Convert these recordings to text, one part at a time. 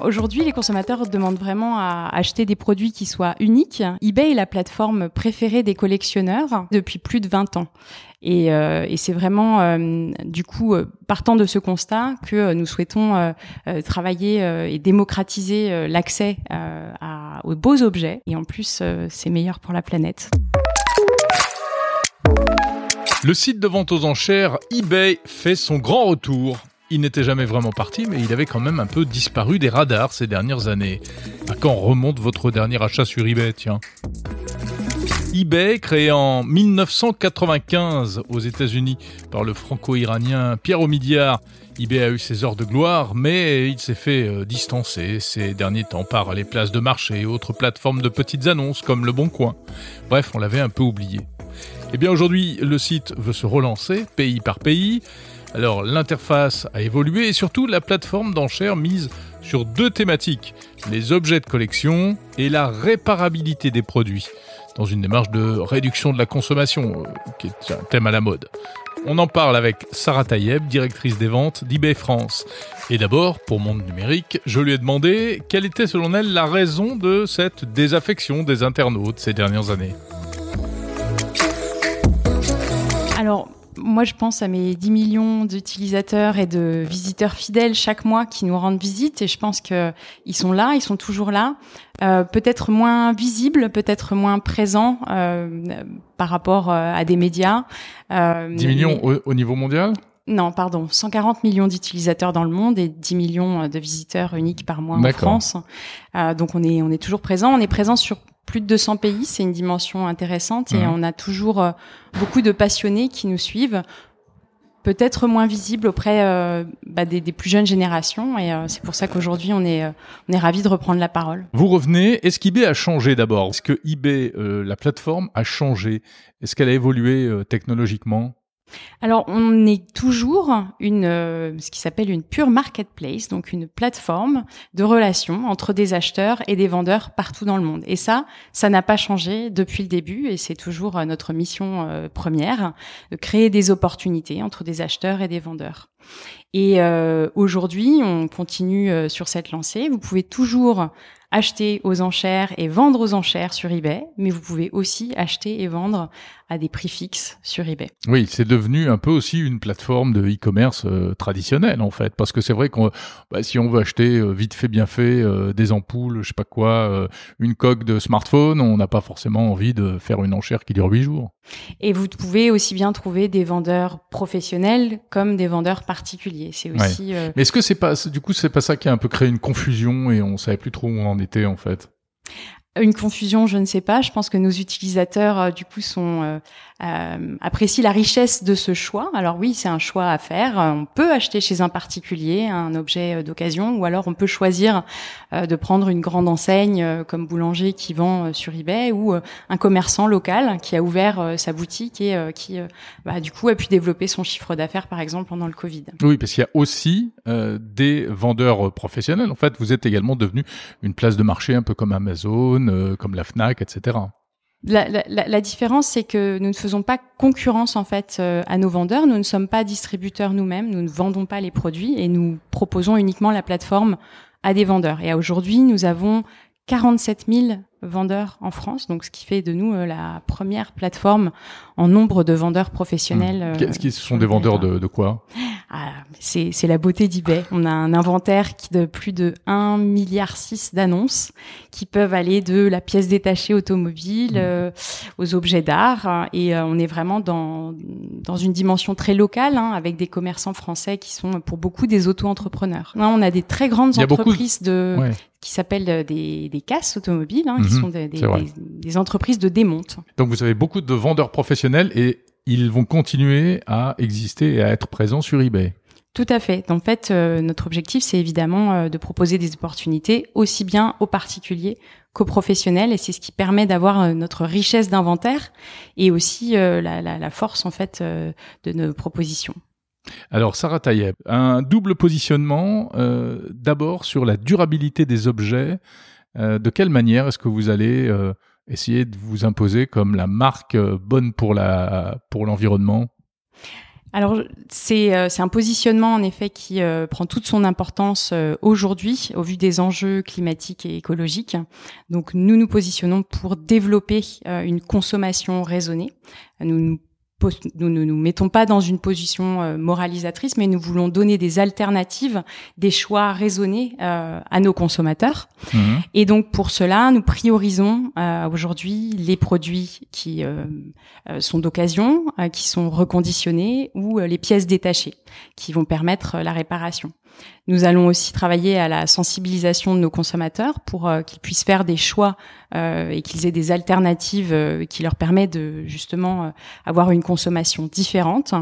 Aujourd'hui, les consommateurs demandent vraiment à acheter des produits qui soient uniques. eBay est la plateforme préférée des collectionneurs depuis plus de 20 ans. Et, euh, et c'est vraiment, euh, du coup, euh, partant de ce constat, que nous souhaitons travailler et démocratiser l'accès aux beaux objets. Et en plus, c'est meilleur pour la planète. Le site de vente aux enchères eBay fait son grand retour. Il n'était jamais vraiment parti, mais il avait quand même un peu disparu des radars ces dernières années. À quand remonte votre dernier achat sur eBay, tiens? eBay, créé en 1995 aux États-Unis par le franco-iranien Pierre Omidyar, eBay a eu ses heures de gloire, mais il s'est fait euh, distancer ces derniers temps par les places de marché et autres plateformes de petites annonces comme Le Bon Coin. Bref, on l'avait un peu oublié. Eh bien aujourd'hui, le site veut se relancer, pays par pays. Alors l'interface a évolué et surtout la plateforme d'enchères mise sur deux thématiques, les objets de collection et la réparabilité des produits, dans une démarche de réduction de la consommation, euh, qui est un thème à la mode. On en parle avec Sarah Tayeb, directrice des ventes d'eBay France. Et d'abord, pour Monde Numérique, je lui ai demandé quelle était selon elle la raison de cette désaffection des internautes ces dernières années. Alors, moi, je pense à mes 10 millions d'utilisateurs et de visiteurs fidèles chaque mois qui nous rendent visite et je pense qu'ils sont là, ils sont toujours là. Euh, peut-être moins visibles, peut-être moins présents euh, par rapport euh, à des médias. 10 millions au, niveau mondial? Non, pardon, 140 millions d'utilisateurs dans le monde et 10 millions de visiteurs uniques par mois en France. donc on est on est toujours présent. On est présent sur plus de 200 pays, c'est une dimension intéressante et mhm. on a toujours euh, beaucoup de passionnés qui nous suivent, peut-être moins visibles auprès euh, bah, des, plus jeunes générations et euh, c'est pour ça qu'aujourd'hui on est on est ravi de reprendre la parole. Vous revenez, est-ce qu'eBay a changé d'abord? Est-ce que eBay, la plateforme, a changé? Est-ce qu'elle a évolué technologiquement? Alors, on est toujours une, euh, ce qui s'appelle une pure marketplace, donc une plateforme de relations entre des acheteurs et des vendeurs partout dans le monde. Et ça, ça n'a pas changé depuis le début, et c'est toujours euh, notre mission euh, première de créer des opportunités entre des acheteurs et des vendeurs. Et aujourd'hui, on continue sur cette lancée. Vous pouvez toujours acheter aux enchères et vendre aux enchères sur eBay, mais vous pouvez aussi acheter et vendre à des prix fixes sur eBay. Oui, c'est devenu un peu aussi une plateforme de e-commerce euh, traditionnelle en fait, parce que c'est vrai qu'on, bah, si on veut acheter euh, vite fait bien fait euh, des ampoules, je sais pas quoi, une coque de smartphone, on n'a pas forcément envie de faire une enchère qui dure huit jours. Et vous pouvez aussi bien trouver des vendeurs professionnels comme des vendeurs particuliers. C'est aussi. Mais est-ce que c'est pas, du coup, c'est pas ça qui a un peu créé une confusion et on savait plus trop où on en était en fait? Une confusion, je ne sais pas. Je pense que nos utilisateurs, euh, du coup, sont euh, euh, apprécient la richesse de ce choix. Alors oui, c'est un choix à faire. On peut acheter chez un particulier un objet d'occasion, ou alors on peut choisir de prendre une grande enseigne comme boulanger qui vend sur eBay, ou un commerçant local qui a ouvert sa boutique et qui, bah, du coup, a pu développer son chiffre d'affaires, par exemple, pendant le Covid. Oui, parce qu'il y a aussi des vendeurs professionnels. En fait, vous êtes également devenu une place de marché un peu comme Amazon euh, comme la Fnac, etc. La, différence, c'est que nous ne faisons pas concurrence en fait euh, à nos vendeurs. Nous ne sommes pas distributeurs nous-mêmes. Nous ne vendons pas les produits et nous proposons uniquement la plateforme à des vendeurs. Et aujourd'hui, nous avons 47 000 vendeurs en France, donc ce qui fait de nous euh, la première plateforme en nombre de vendeurs professionnels. Qu'est-ce qui sont des vendeurs de, de quoi? Ah, c'est, la beauté d'eBay. On a un inventaire qui de plus de 1 milliard 6 d'annonces qui peuvent aller de la pièce détachée automobile mmh. euh, aux objets d'art. Et euh, on est vraiment dans, dans une dimension très locale hein, avec des commerçants français qui sont pour beaucoup des auto-entrepreneurs. on a des très grandes entreprises de, qui s'appellent euh, des, des casses automobiles, hein, qui mmh. sont des, des, des entreprises de démonte. Donc vous avez beaucoup de vendeurs professionnels et ils vont continuer à exister et à être présents sur eBay. Tout à fait. En fait, euh, notre objectif, c'est évidemment euh, de proposer des opportunités aussi bien aux particuliers qu'aux professionnels, et c'est ce qui permet d'avoir euh, notre richesse d'inventaire et aussi la, force en fait de nos propositions. Alors, Sarah Tayeb, un double positionnement. D'abord sur la durabilité des objets. De quelle manière est-ce que vous allez essayer de vous imposer comme la marque euh, bonne pour la pour l'environnement? Alors c'est euh, un positionnement en effet qui euh, prend toute son importance euh, aujourd'hui au vu des enjeux climatiques et écologiques. Donc nous nous positionnons pour développer une consommation raisonnée. Nous ne nous mettons pas dans une position euh, moralisatrice, mais nous voulons donner des alternatives, des choix raisonnés euh, à nos consommateurs. Mhm. Et donc pour cela, nous priorisons euh, aujourd'hui les produits qui sont d'occasion, qui sont reconditionnés, ou les pièces détachées, qui vont permettre la réparation. Nous allons aussi travailler à la sensibilisation de nos consommateurs pour qu'ils puissent faire des choix et qu'ils aient des alternatives euh, qui leur permettent de justement avoir une consommation différente.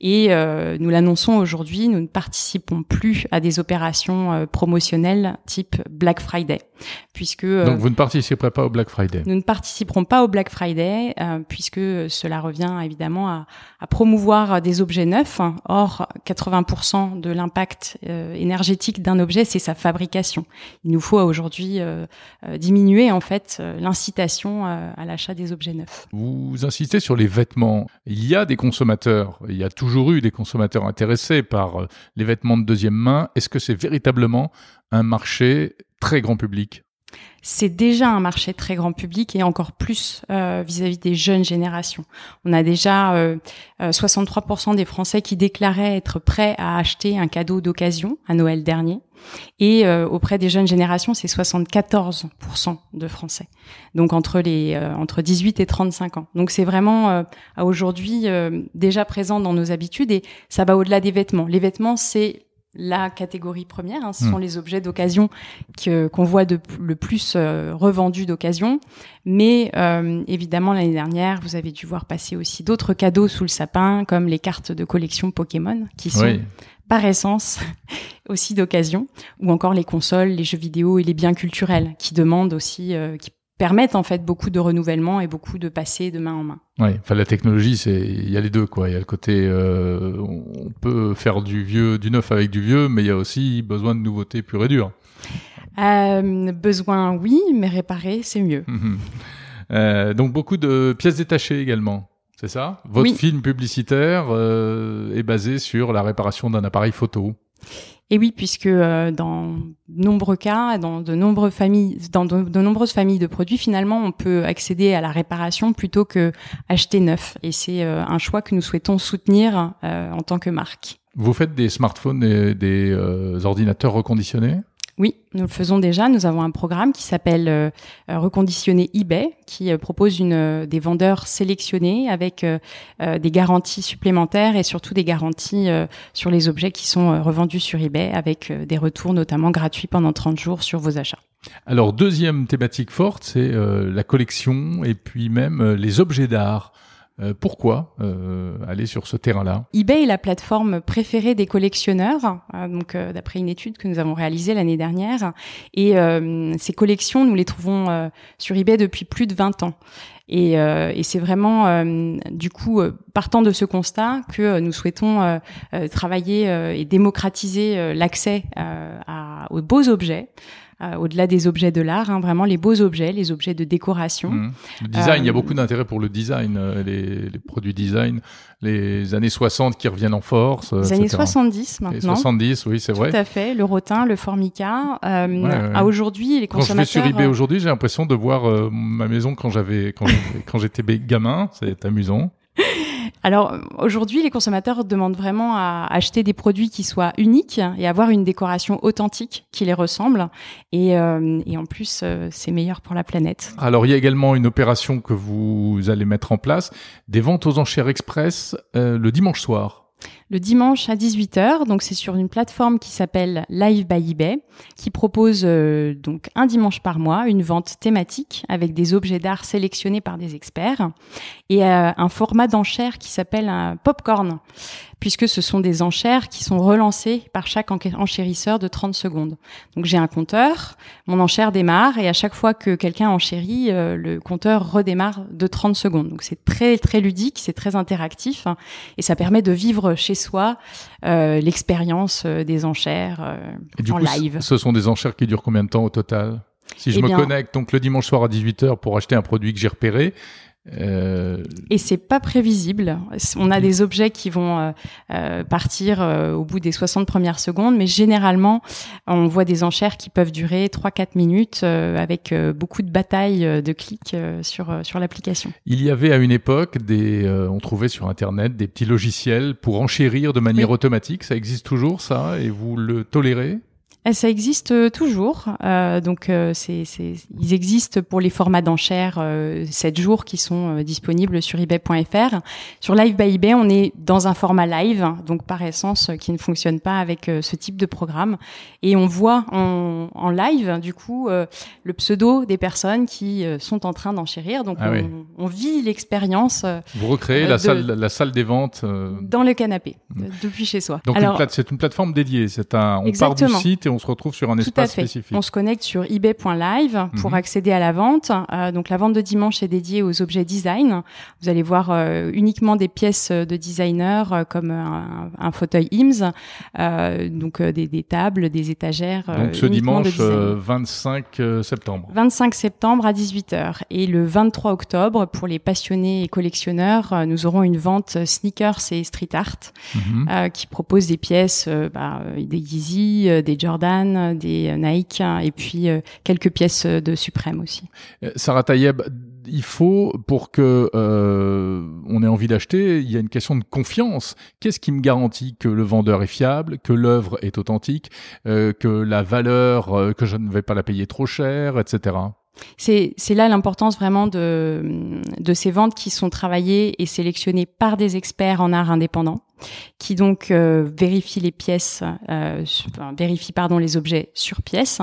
Et nous l'annonçons aujourd'hui, nous ne participons plus à des opérations promotionnelles type Black Friday, puisque donc vous ne participerez pas au Black Friday. Nous ne participerons pas au Black Friday puisque cela revient évidemment à, à promouvoir des objets neufs. Or, 80% de l'impact énergétique d'un objet, c'est sa fabrication. Il nous faut aujourd'hui euh, euh, diminuer en fait euh, l'incitation à l'achat des objets neufs. Vous insistez sur les vêtements. Il y a des consommateurs, il y a toujours eu des consommateurs intéressés par les vêtements de deuxième main. Est-ce que c'est véritablement un marché très grand public c'est déjà un marché très grand public et encore plus euh, vis-à-vis des jeunes générations. On a déjà 63% euh, euh, des Français qui déclaraient être prêts à acheter un cadeau d'occasion à Noël dernier. Et auprès des jeunes générations, c'est 74% de Français. Donc entre les entre 18 et 35 ans. Donc c'est vraiment aujourd'hui déjà présent dans nos habitudes et ça va au-delà des vêtements. Les vêtements, c'est la catégorie première. Hein, ce hmm. sont les objets d'occasion que qu'on voit de, le plus euh, revendus d'occasion. Mais euh, évidemment, l'année dernière, vous avez dû voir passer aussi d'autres cadeaux sous le sapin, comme les cartes de collection Pokémon, qui sont par essence aussi d'occasion, ou encore les consoles, les jeux vidéo et les biens culturels, qui demandent aussi, euh, qui permettent en fait beaucoup de renouvellement et beaucoup de passer de main en main. Oui, enfin la technologie, c'est il y a les deux quoi. Il y a le côté euh, on peut faire du vieux, du neuf avec du vieux, mais il y a aussi besoin de nouveautés pures et dures. Euh, besoin, oui, mais réparer, c'est mieux. Mhm. Euh, donc beaucoup de pièces détachées également. C'est ça? Votre film publicitaire euh, est basé sur la réparation d'un appareil photo. Et oui, puisque euh, dans nombreux cas, dans de nombreuses familles, dans de, nombreuses familles de produits, finalement, on peut accéder à la réparation plutôt que acheter neuf. Et c'est euh, un choix que nous souhaitons soutenir euh, en tant que marque. Vous faites des smartphones et des ordinateurs reconditionnés? Oui, nous le faisons déjà. Nous avons un programme qui s'appelle euh, euh, Reconditionner eBay, qui euh, propose des vendeurs sélectionnés avec des garanties supplémentaires et surtout des garanties sur les objets qui sont revendus sur eBay avec des retours notamment gratuits pendant 30 jours sur vos achats. Alors, deuxième thématique forte, c'est la collection et puis même les objets d'art. Euh, pourquoi euh, aller sur ce terrain-là? eBay est la plateforme préférée des collectionneurs, euh, donc d'après une étude que nous avons réalisée l'année dernière. Et ces collections, nous les trouvons sur eBay depuis plus de 20 ans. Et, et c'est vraiment, du coup, partant de ce constat que nous souhaitons travailler et démocratiser l'accès aux beaux objets. Euh, au-delà des objets de l'art, hein, vraiment les beaux objets, les objets de décoration. Mmh. Le design, il y a euh, beaucoup d'intérêt pour le design, euh, les, les, produits design, les années 60 qui reviennent en force. Les années 70 maintenant. Les 70, oui, c'est vrai. Tout à fait, le rotin, le formica. Euh, À aujourd'hui, les consommateurs. Quand je vais sur eBay aujourd'hui, j'ai l'impression de voir ma maison quand j'avais quand j'étais gamin. C'est amusant. Alors aujourd'hui, les consommateurs demandent vraiment à acheter des produits qui soient uniques et avoir une décoration authentique qui les ressemble. Et, euh, en plus, euh, c'est meilleur pour la planète. Alors il y a également une opération que vous allez mettre en place, des ventes aux enchères express euh, le dimanche soir le dimanche à 18h. Donc c'est sur une plateforme qui s'appelle Live by eBay, qui propose euh, donc un dimanche par mois une vente thématique avec des objets d'art sélectionnés par des experts et euh, un format d'enchère qui s'appelle un popcorn puisque ce sont des enchères qui sont relancées par chaque enchérisseur de 30 secondes. Donc j'ai un compteur, mon enchère démarre et à chaque fois que quelqu'un enchérit, euh, le compteur redémarre de 30 secondes. Donc c'est très très ludique, c'est très interactif hein, et ça permet de vivre chez soi euh, l'expérience euh, des enchères en live. Ce sont des enchères qui durent combien de temps au total? Si je eh me connecte donc le dimanche soir à 18h pour acheter un produit que j'ai repéré, Euh... Et c'est pas prévisible. On a des objets qui vont euh, euh partir euh, au bout des 60 premières secondes, mais généralement, on voit des enchères qui peuvent durer 3-4 minutes avec beaucoup de batailles de clics sur sur l'application. Il y avait à une époque des, on trouvait sur internet des petits logiciels pour enchérir de manière automatique. Ça existe toujours ça? Et vous le tolérez? Ça existe euh, toujours. Euh, donc, euh, c'est, ils existent pour les formats d'enchères euh, 7 jours qui sont euh, disponibles sur eBay.fr. Sur Live by eBay, on est dans un format live, donc par essence qui ne fonctionne pas avec ce type de programme. Et on voit en, en live, du coup, le pseudo des personnes qui sont en train d'enchérir. Donc, ah on, on, vit l'expérience. Vous recréez la, salle, la salle des ventes dans le canapé, mm. depuis chez soi. Donc, une plate, c'est une plateforme dédiée. C'est un, on part du site et on on se retrouve sur un espace spécifique. On se connecte sur ebay.live pour mhm. accéder à la vente. Euh, donc la vente de dimanche est dédiée aux objets design. Vous allez voir euh, uniquement des pièces de designer euh, comme un, fauteuil IMS, donc des, des, tables, des étagères. donc ce dimanche 25 septembre. 25 septembre à 18h. Et le 23 octobre, pour les passionnés et collectionneurs, nous aurons une vente sneakers et street art mhm. qui propose des pièces, bah, des Yeezy, des Jordan des Nike et puis euh, quelques pièces de Suprême aussi. Euh, Sarah Tayeb, il faut pour que euh, on ait envie d'acheter, il y a une question de confiance. Qu'est-ce qui me garantit que le vendeur est fiable, que l'œuvre est authentique, que la valeur, que je ne vais pas la payer trop cher, etc. C'est, là l'importance vraiment de, ces ventes qui sont travaillées et sélectionnées par des experts en art indépendant, qui donc euh, vérifient les pièces, euh, vérifient pardon les objets sur pièce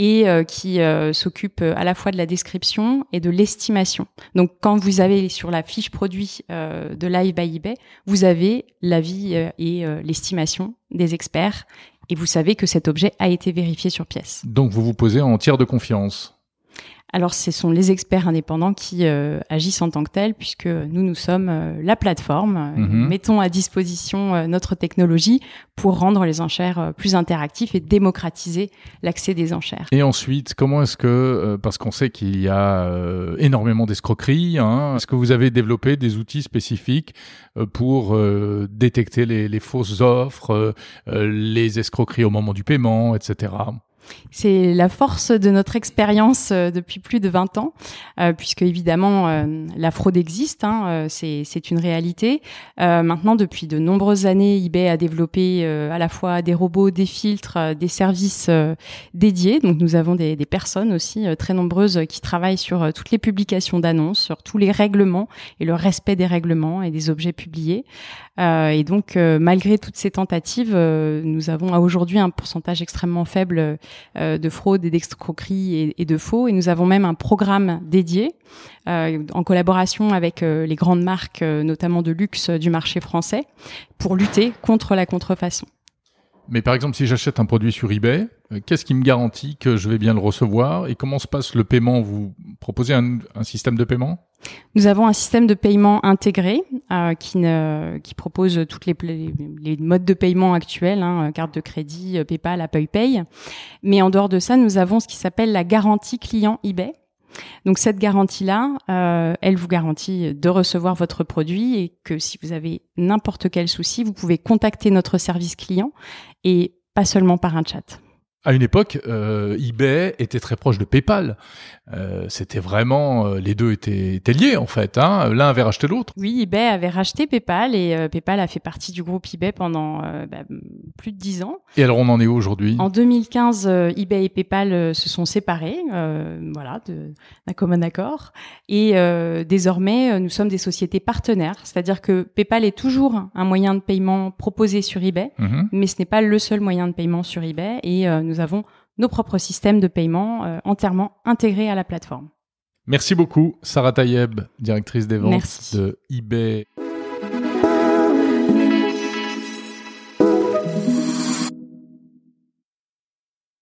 et euh, qui s'occupent à la fois de la description et de l'estimation. Donc quand vous avez sur la fiche produit de Live by eBay, vous avez l'avis et l'estimation des experts et vous savez que cet objet a été vérifié sur pièce. Donc vous vous posez en tiers de confiance alors, ce sont les experts indépendants qui euh, agissent en tant que tels, puisque nous, nous sommes euh, la plateforme. Mhm. mettons à disposition euh, notre technologie pour rendre les enchères plus interactifs et démocratiser l'accès des enchères. Et ensuite, comment est-ce que, parce qu'on sait qu'il y a énormément d'escroqueries, hein, est-ce que vous avez développé des outils spécifiques pour détecter les, les, fausses offres, les escroqueries au moment du paiement, etc. C'est la force de notre expérience euh, depuis plus de 20 ans, euh, puisque évidemment euh, la fraude existe, hein, c'est une réalité. maintenant, depuis de nombreuses années, eBay a développé à la fois des robots, des filtres, des services dédiés. Donc nous avons des, des personnes aussi très nombreuses qui travaillent sur toutes les publications d'annonces, sur tous les règlements et le respect des règlements et des objets publiés. Et donc, malgré toutes ces tentatives, nous avons aujourd'hui un pourcentage extrêmement faible euh, de fraude et d'escroquerie et, de faux. Et nous avons même un programme dédié euh, en collaboration avec euh, les grandes marques, notamment de luxe du marché français, pour lutter contre la contrefaçon. Mais par exemple, si j'achète un produit sur eBay, euh, qu'est-ce qui me garantit que je vais bien le recevoir et comment se passe le paiement? Vous proposez un, système de paiement? Nous avons un système de paiement intégré euh, qui, propose toutes les, modes de paiement actuels, hein, carte de crédit, euh, PayPal, Apple Pay. Mais en dehors de ça, nous avons ce qui s'appelle la garantie client eBay. Donc cette garantie-là, euh, elle vous garantit de recevoir votre produit et que si vous avez n'importe quel souci, vous pouvez contacter notre service client et pas seulement par un chat à une époque, euh, eBay était très proche de PayPal. Euh, c'était vraiment, euh, les deux étaient, étaient, liés en fait. Hein. L'un avait racheté l'autre. Oui, eBay avait racheté PayPal et PayPal a fait partie du groupe eBay pendant bah, plus de dix ans. Et alors on en est où aujourd'hui? En 2015, eBay et PayPal se sont séparés, voilà, d'un commun accord. Et désormais, nous sommes des sociétés partenaires, c'est-à-dire que PayPal est toujours un moyen de paiement proposé sur eBay, mhm. mais ce n'est pas le seul moyen de paiement sur eBay. Et nous nous avons nos propres systèmes de paiement euh, entièrement intégrés à la plateforme. Merci beaucoup, Sarah Tayeb, directrice des ventes de eBay.